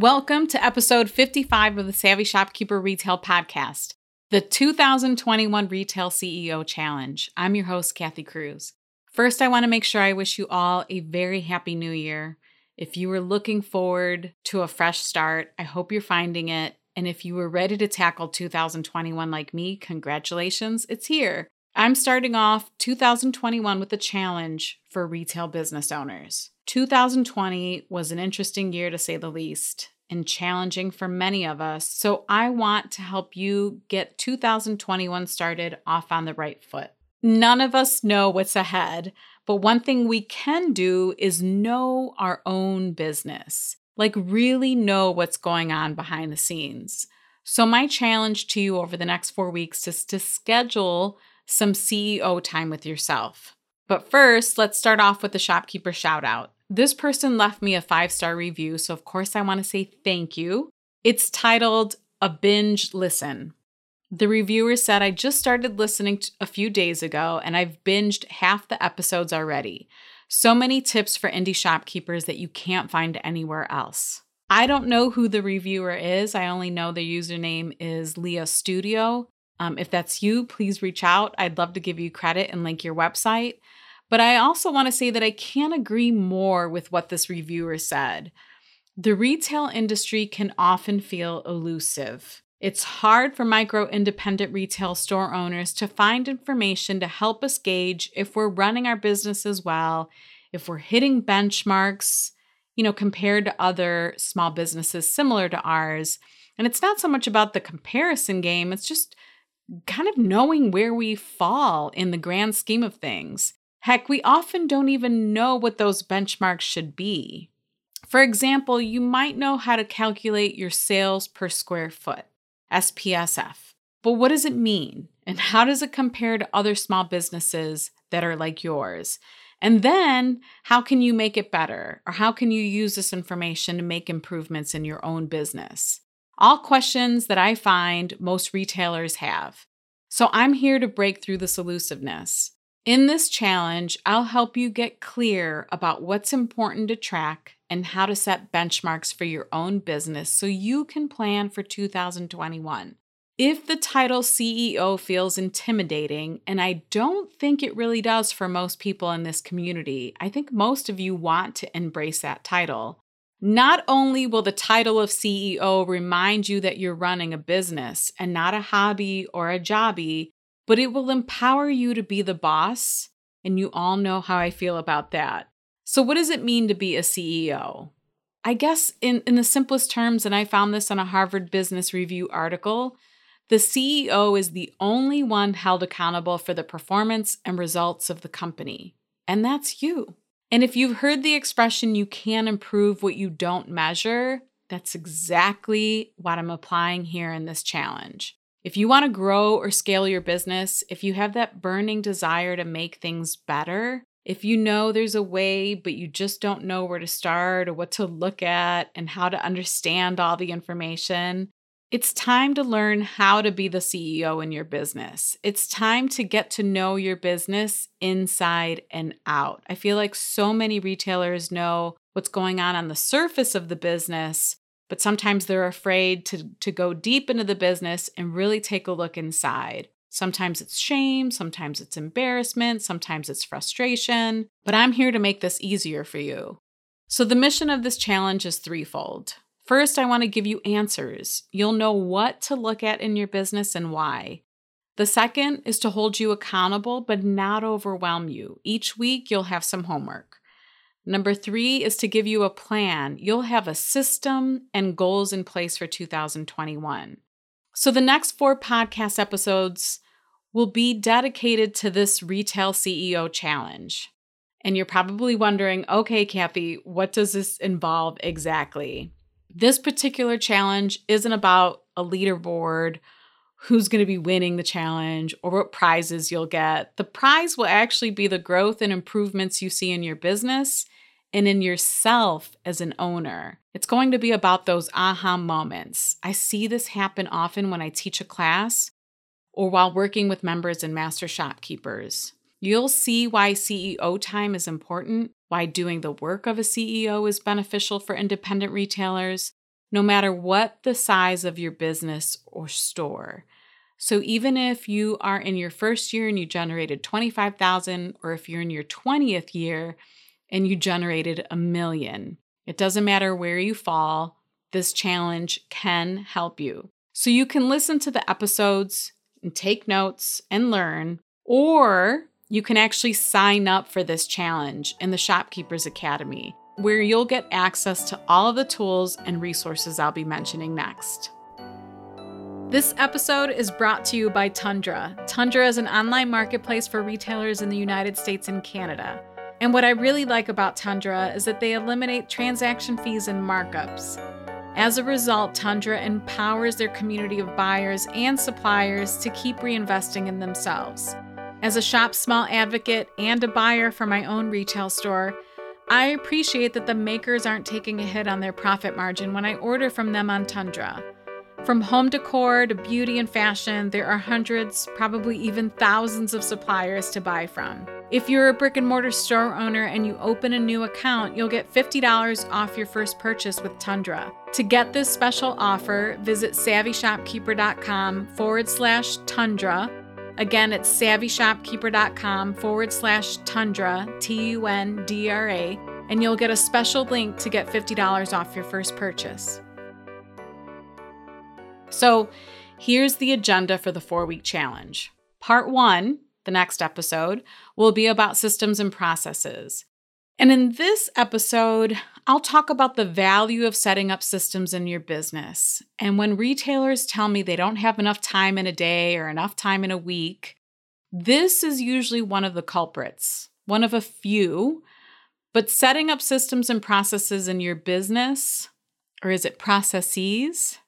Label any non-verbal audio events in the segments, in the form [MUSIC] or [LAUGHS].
Welcome to episode 55 of the Savvy Shopkeeper Retail Podcast, the 2021 Retail CEO Challenge. I'm your host, Kathy Cruz. First, I want to make sure I wish you all a very happy new year. If you were looking forward to a fresh start, I hope you're finding it. And if you were ready to tackle 2021 like me, congratulations, it's here. I'm starting off 2021 with a challenge for retail business owners. 2020 was an interesting year to say the least and challenging for many of us. So I want to help you get 2021 started off on the right foot. None of us know what's ahead, but one thing we can do is know our own business, like really know what's going on behind the scenes. So, my challenge to you over the next four weeks is to schedule some CEO time with yourself. But first, let's start off with the shopkeeper shout out. This person left me a five star review, so of course I want to say thank you. It's titled A Binge Listen. The reviewer said, I just started listening a few days ago and I've binged half the episodes already. So many tips for indie shopkeepers that you can't find anywhere else. I don't know who the reviewer is. I only know the username is Leah Studio. Um, if that's you, please reach out. I'd love to give you credit and link your website. But I also want to say that I can't agree more with what this reviewer said. The retail industry can often feel elusive. It's hard for micro independent retail store owners to find information to help us gauge if we're running our businesses well, if we're hitting benchmarks, you know, compared to other small businesses similar to ours. And it's not so much about the comparison game, it's just kind of knowing where we fall in the grand scheme of things. Heck, we often don't even know what those benchmarks should be. For example, you might know how to calculate your sales per square foot, SPSF. But what does it mean? And how does it compare to other small businesses that are like yours? And then, how can you make it better? Or how can you use this information to make improvements in your own business? All questions that I find most retailers have. So I'm here to break through this elusiveness. In this challenge, I'll help you get clear about what's important to track and how to set benchmarks for your own business so you can plan for 2021. If the title CEO feels intimidating, and I don't think it really does for most people in this community, I think most of you want to embrace that title. Not only will the title of CEO remind you that you're running a business and not a hobby or a jobby, but it will empower you to be the boss. And you all know how I feel about that. So, what does it mean to be a CEO? I guess, in, in the simplest terms, and I found this on a Harvard Business Review article, the CEO is the only one held accountable for the performance and results of the company. And that's you. And if you've heard the expression, you can improve what you don't measure, that's exactly what I'm applying here in this challenge. If you want to grow or scale your business, if you have that burning desire to make things better, if you know there's a way, but you just don't know where to start or what to look at and how to understand all the information, it's time to learn how to be the CEO in your business. It's time to get to know your business inside and out. I feel like so many retailers know what's going on on the surface of the business, but sometimes they're afraid to, to go deep into the business and really take a look inside. Sometimes it's shame, sometimes it's embarrassment, sometimes it's frustration, but I'm here to make this easier for you. So, the mission of this challenge is threefold. First, I want to give you answers. You'll know what to look at in your business and why. The second is to hold you accountable, but not overwhelm you. Each week, you'll have some homework. Number three is to give you a plan. You'll have a system and goals in place for 2021. So, the next four podcast episodes will be dedicated to this Retail CEO Challenge. And you're probably wondering okay, Kathy, what does this involve exactly? This particular challenge isn't about a leaderboard, who's going to be winning the challenge, or what prizes you'll get. The prize will actually be the growth and improvements you see in your business and in yourself as an owner. It's going to be about those aha moments. I see this happen often when I teach a class or while working with members and master shopkeepers. You'll see why CEO time is important, why doing the work of a CEO is beneficial for independent retailers, no matter what the size of your business or store. So even if you are in your first year and you generated 25,000 or if you're in your 20th year and you generated a million, it doesn't matter where you fall, this challenge can help you. So you can listen to the episodes and take notes and learn, or you can actually sign up for this challenge in the Shopkeepers Academy, where you'll get access to all of the tools and resources I'll be mentioning next. This episode is brought to you by Tundra. Tundra is an online marketplace for retailers in the United States and Canada. And what I really like about Tundra is that they eliminate transaction fees and markups. As a result, Tundra empowers their community of buyers and suppliers to keep reinvesting in themselves. As a shop small advocate and a buyer for my own retail store, I appreciate that the makers aren't taking a hit on their profit margin when I order from them on Tundra. From home decor to beauty and fashion, there are hundreds, probably even thousands of suppliers to buy from. If you're a brick and mortar store owner and you open a new account, you'll get $50 off your first purchase with Tundra. To get this special offer, visit savvyshopkeeper.com forward slash Tundra. Again, it's savvyshopkeeper.com forward slash Tundra, T U N D R A, and you'll get a special link to get $50 off your first purchase. So here's the agenda for the four week challenge. Part one, the next episode, will be about systems and processes. And in this episode, I'll talk about the value of setting up systems in your business. And when retailers tell me they don't have enough time in a day or enough time in a week, this is usually one of the culprits, one of a few. But setting up systems and processes in your business, or is it processes?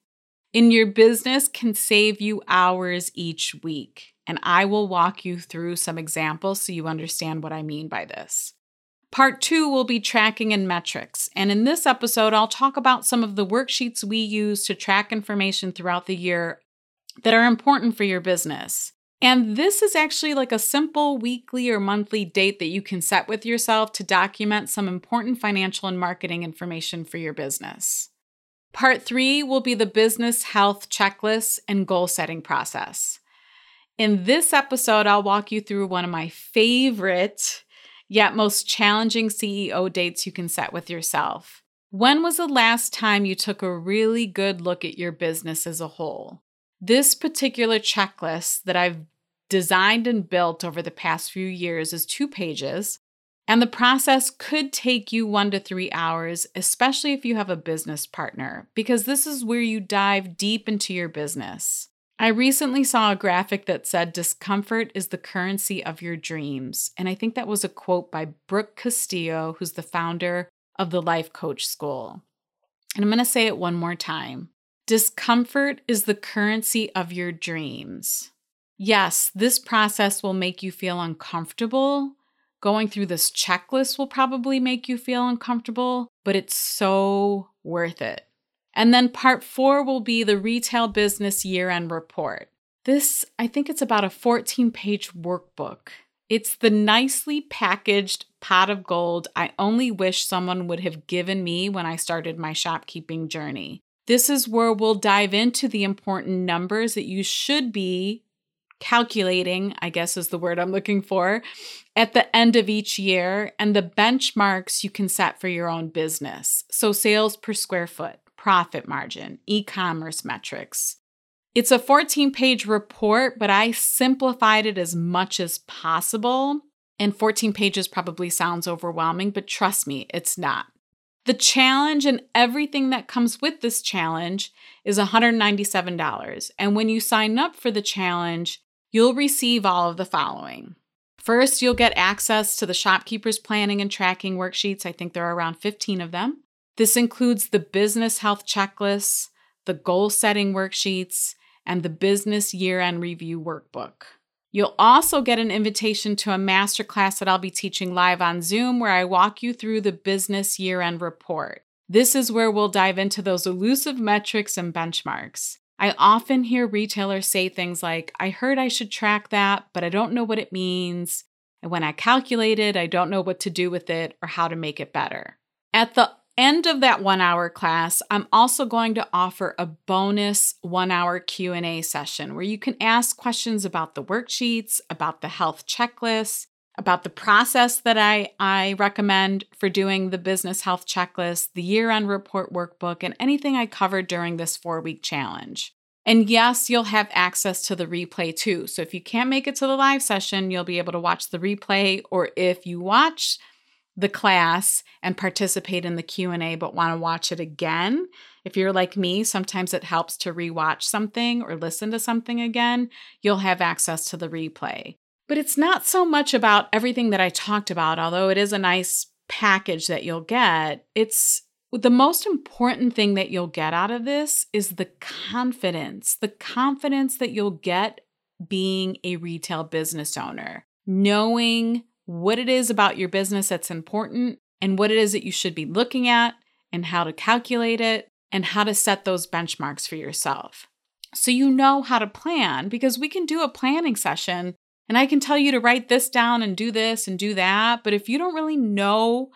in your business can save you hours each week. And I will walk you through some examples so you understand what I mean by this. Part two will be tracking and metrics. And in this episode, I'll talk about some of the worksheets we use to track information throughout the year that are important for your business. And this is actually like a simple weekly or monthly date that you can set with yourself to document some important financial and marketing information for your business. Part three will be the business health checklist and goal setting process. In this episode, I'll walk you through one of my favorite, yet most challenging CEO dates you can set with yourself. When was the last time you took a really good look at your business as a whole? This particular checklist that I've designed and built over the past few years is two pages and the process could take you one to three hours, especially if you have a business partner, because this is where you dive deep into your business. I recently saw a graphic that said discomfort is the currency of your dreams. And I think that was a quote by Brooke Castillo, who's the founder of the Life Coach School. And I'm going to say it one more time discomfort is the currency of your dreams. Yes, this process will make you feel uncomfortable Going through this checklist will probably make you feel uncomfortable, but it's so worth it. And then part four will be the retail business year end report. This, I think it's about a 14 page workbook. It's the nicely packaged pot of gold I only wish someone would have given me when I started my shopkeeping journey. This is where we'll dive into the important numbers that you should be calculating, I guess is the word I'm looking for, at the end of each year and the benchmarks you can set for your own business. So, sales per square foot, profit margin, e commerce metrics. It's a 14 page report, but I simplified it as much as possible. And 14 pages probably sounds overwhelming, but trust me, it's not. The challenge and everything that comes with this challenge is $197. And when you sign up for the challenge, you'll receive all of the following. First, you'll get access to the shopkeepers planning and tracking worksheets. I think there are around 15 of them. This includes the business health checklists, the goal setting worksheets, and the business year end review workbook. You'll also get an invitation to a masterclass that I'll be teaching live on Zoom where I walk you through the business year end report. This is where we'll dive into those elusive metrics and benchmarks. I often hear retailers say things like, I heard I should track that, but I don't know what it means. And when I calculate it, I don't know what to do with it or how to make it better. At the end of that 1-hour class, I'm also going to offer a bonus 1-hour Q&A session where you can ask questions about the worksheets, about the health checklist, about the process that I, I recommend for doing the business health checklist, the year end report workbook, and anything I covered during this four week challenge. And yes, you'll have access to the replay too. So if you can't make it to the live session, you'll be able to watch the replay or if you watch the class and participate in the Q&A but want to watch it again, if you're like me, sometimes it helps to rewatch something or listen to something again, you'll have access to the replay. But it's not so much about everything that I talked about, although it is a nice package that you'll get. It's the most important thing that you'll get out of this is the confidence, the confidence that you'll get being a retail business owner, knowing what it is about your business that's important and what it is that you should be looking at and how to calculate it and how to set those benchmarks for yourself. So you know how to plan because we can do a planning session and I can tell you to write this down and do this and do that. But if you don't really know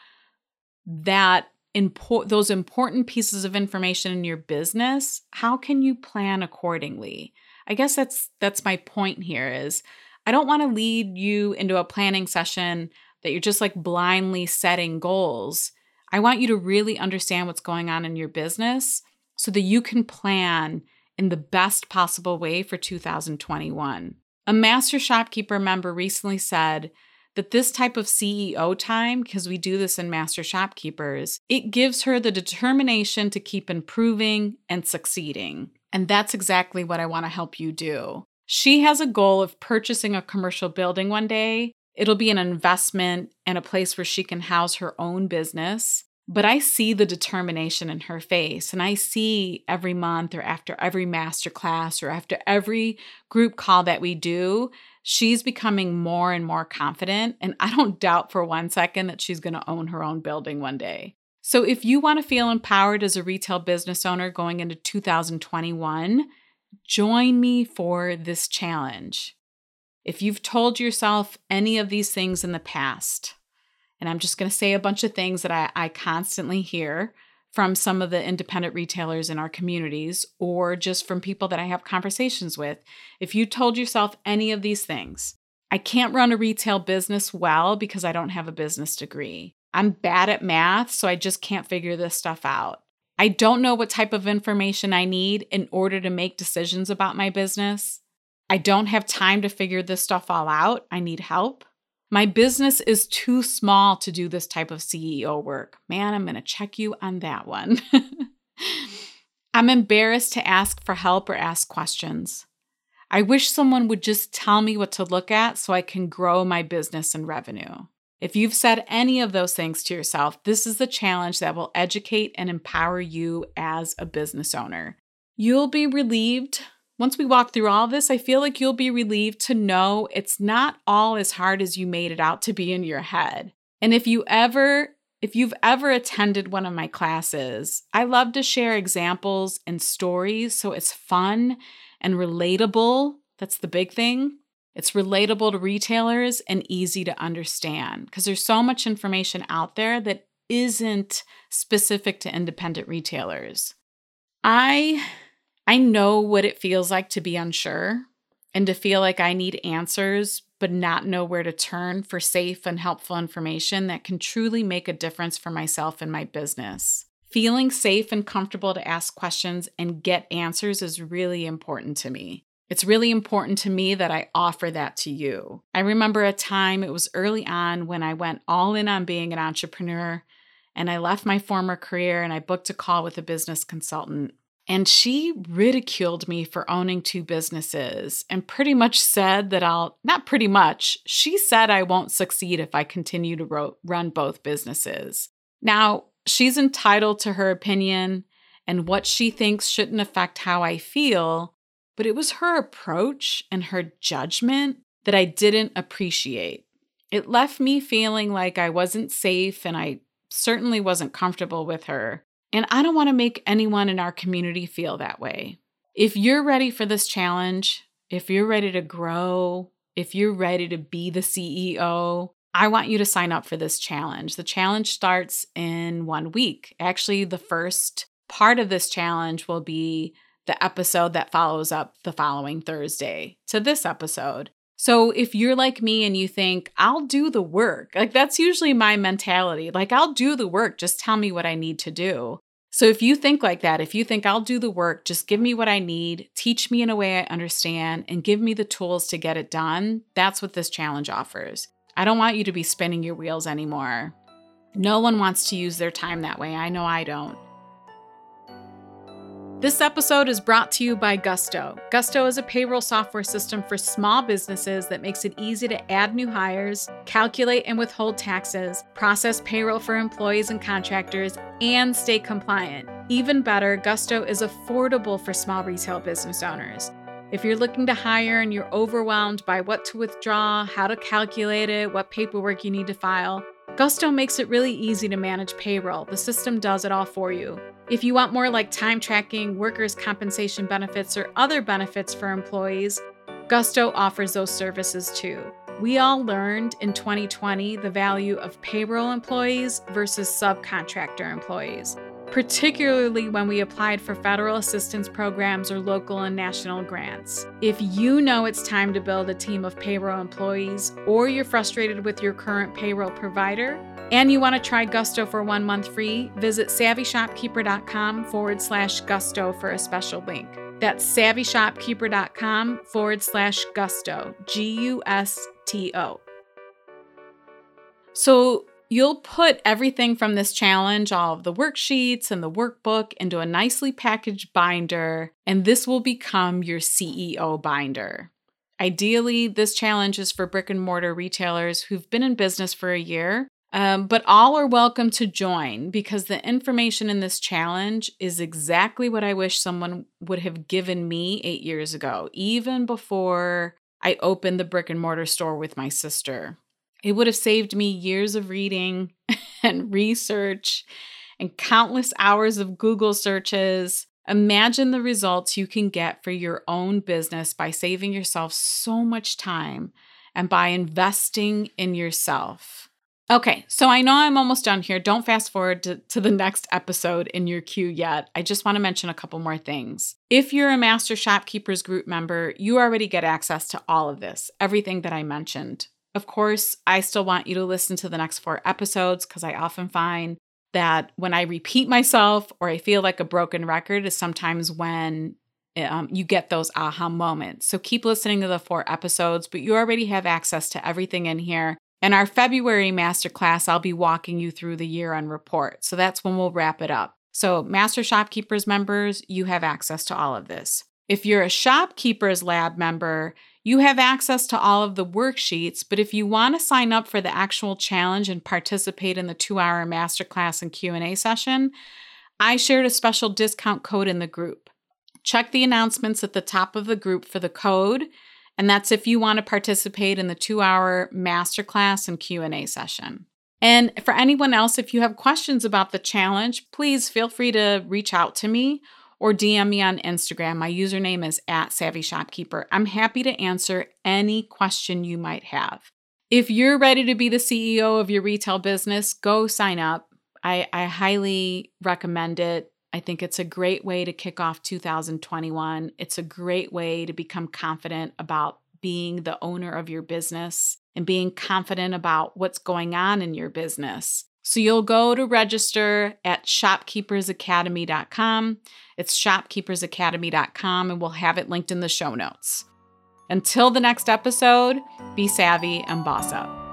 that import those important pieces of information in your business, how can you plan accordingly? I guess that's that's my point here is I don't want to lead you into a planning session that you're just like blindly setting goals. I want you to really understand what's going on in your business so that you can plan in the best possible way for 2021. A master shopkeeper member recently said that this type of CEO time, because we do this in master shopkeepers, it gives her the determination to keep improving and succeeding. And that's exactly what I want to help you do. She has a goal of purchasing a commercial building one day. It'll be an investment and a place where she can house her own business. But I see the determination in her face, and I see every month or after every master class or after every group call that we do, she's becoming more and more confident. And I don't doubt for one second that she's going to own her own building one day. So if you want to feel empowered as a retail business owner going into 2021, join me for this challenge. If you've told yourself any of these things in the past, and I'm just going to say a bunch of things that I, I constantly hear from some of the independent retailers in our communities or just from people that I have conversations with. If you told yourself any of these things, I can't run a retail business well because I don't have a business degree. I'm bad at math, so I just can't figure this stuff out. I don't know what type of information I need in order to make decisions about my business. I don't have time to figure this stuff all out. I need help. My business is too small to do this type of CEO work. Man, I'm going to check you on that one. [LAUGHS] I'm embarrassed to ask for help or ask questions. I wish someone would just tell me what to look at so I can grow my business and revenue. If you've said any of those things to yourself, this is the challenge that will educate and empower you as a business owner. You'll be relieved once we walk through all this, I feel like you'll be relieved to know it's not all as hard as you made it out to be in your head. And if you ever if you've ever attended one of my classes, I love to share examples and stories so it's fun and relatable. That's the big thing. It's relatable to retailers and easy to understand because there's so much information out there that isn't specific to independent retailers. I I know what it feels like to be unsure and to feel like I need answers, but not know where to turn for safe and helpful information that can truly make a difference for myself and my business. Feeling safe and comfortable to ask questions and get answers is really important to me. It's really important to me that I offer that to you. I remember a time, it was early on when I went all in on being an entrepreneur and I left my former career and I booked a call with a business consultant and she ridiculed me for owning two businesses and pretty much said that I'll, not pretty much, she said I won't succeed if I continue to ro- run both businesses. Now, she's entitled to her opinion, and what she thinks shouldn't affect how I feel. But it was her approach and her judgment that I didn't appreciate. It left me feeling like I wasn't safe and I certainly wasn't comfortable with her. And I don't want to make anyone in our community feel that way. If you're ready for this challenge, if you're ready to grow, if you're ready to be the CEO, I want you to sign up for this challenge. The challenge starts in one week. Actually, the first part of this challenge will be the episode that follows up the following Thursday to this episode. So if you're like me and you think, I'll do the work, like that's usually my mentality. Like, I'll do the work, just tell me what I need to do. So if you think like that, if you think I'll do the work, just give me what I need, teach me in a way I understand, and give me the tools to get it done, that's what this challenge offers. I don't want you to be spinning your wheels anymore. No one wants to use their time that way. I know I don't. This episode is brought to you by Gusto. Gusto is a payroll software system for small businesses that makes it easy to add new hires, calculate and withhold taxes, process payroll for employees and contractors, and stay compliant. Even better, Gusto is affordable for small retail business owners. If you're looking to hire and you're overwhelmed by what to withdraw, how to calculate it, what paperwork you need to file, Gusto makes it really easy to manage payroll. The system does it all for you. If you want more like time tracking, workers' compensation benefits, or other benefits for employees, Gusto offers those services too. We all learned in 2020 the value of payroll employees versus subcontractor employees, particularly when we applied for federal assistance programs or local and national grants. If you know it's time to build a team of payroll employees, or you're frustrated with your current payroll provider, and you want to try Gusto for one month free, visit savvyshopkeeper.com forward slash gusto for a special link. That's savvyshopkeeper.com forward slash gusto, G U S T O. So you'll put everything from this challenge, all of the worksheets and the workbook, into a nicely packaged binder, and this will become your CEO binder. Ideally, this challenge is for brick and mortar retailers who've been in business for a year um, but all are welcome to join because the information in this challenge is exactly what I wish someone would have given me eight years ago, even before I opened the brick and mortar store with my sister. It would have saved me years of reading [LAUGHS] and research and countless hours of Google searches. Imagine the results you can get for your own business by saving yourself so much time and by investing in yourself. Okay, so I know I'm almost done here. Don't fast forward to, to, the next episode in your queue yet. I just want to mention a couple more things. If you're a Master Shopkeepers Group member, you already get access to all of this, everything that I mentioned. Of course, I still want you to listen to the next four episodes because I often find that when I repeat myself or I feel like a broken record is sometimes when um, you get those aha moments. So keep listening to the four episodes, but you already have access to everything in here. In our February masterclass, I'll be walking you through the year end report. So that's when we'll wrap it up. So, Master Shopkeepers members, you have access to all of this. If you're a Shopkeepers Lab member, you have access to all of the worksheets, but if you want to sign up for the actual challenge and participate in the 2-hour masterclass and Q&A session, I shared a special discount code in the group. Check the announcements at the top of the group for the code and that's if you want to participate in the 2-hour masterclass and Q&A session. And for anyone else if you have questions about the challenge, please feel free to reach out to me or DM me on Instagram. My username is at Savvy Shopkeeper. I'm happy to answer any question you might have. If you're ready to be the CEO of your retail business, go sign up. I, I highly recommend it. I think it's a great way to kick off 2021. It's a great way to become confident about being the owner of your business and being confident about what's going on in your business. So you'll go to register at shopkeepersacademy.com. It's shopkeepersacademy.com, and we'll have it linked in the show notes. Until the next episode, be savvy and boss up.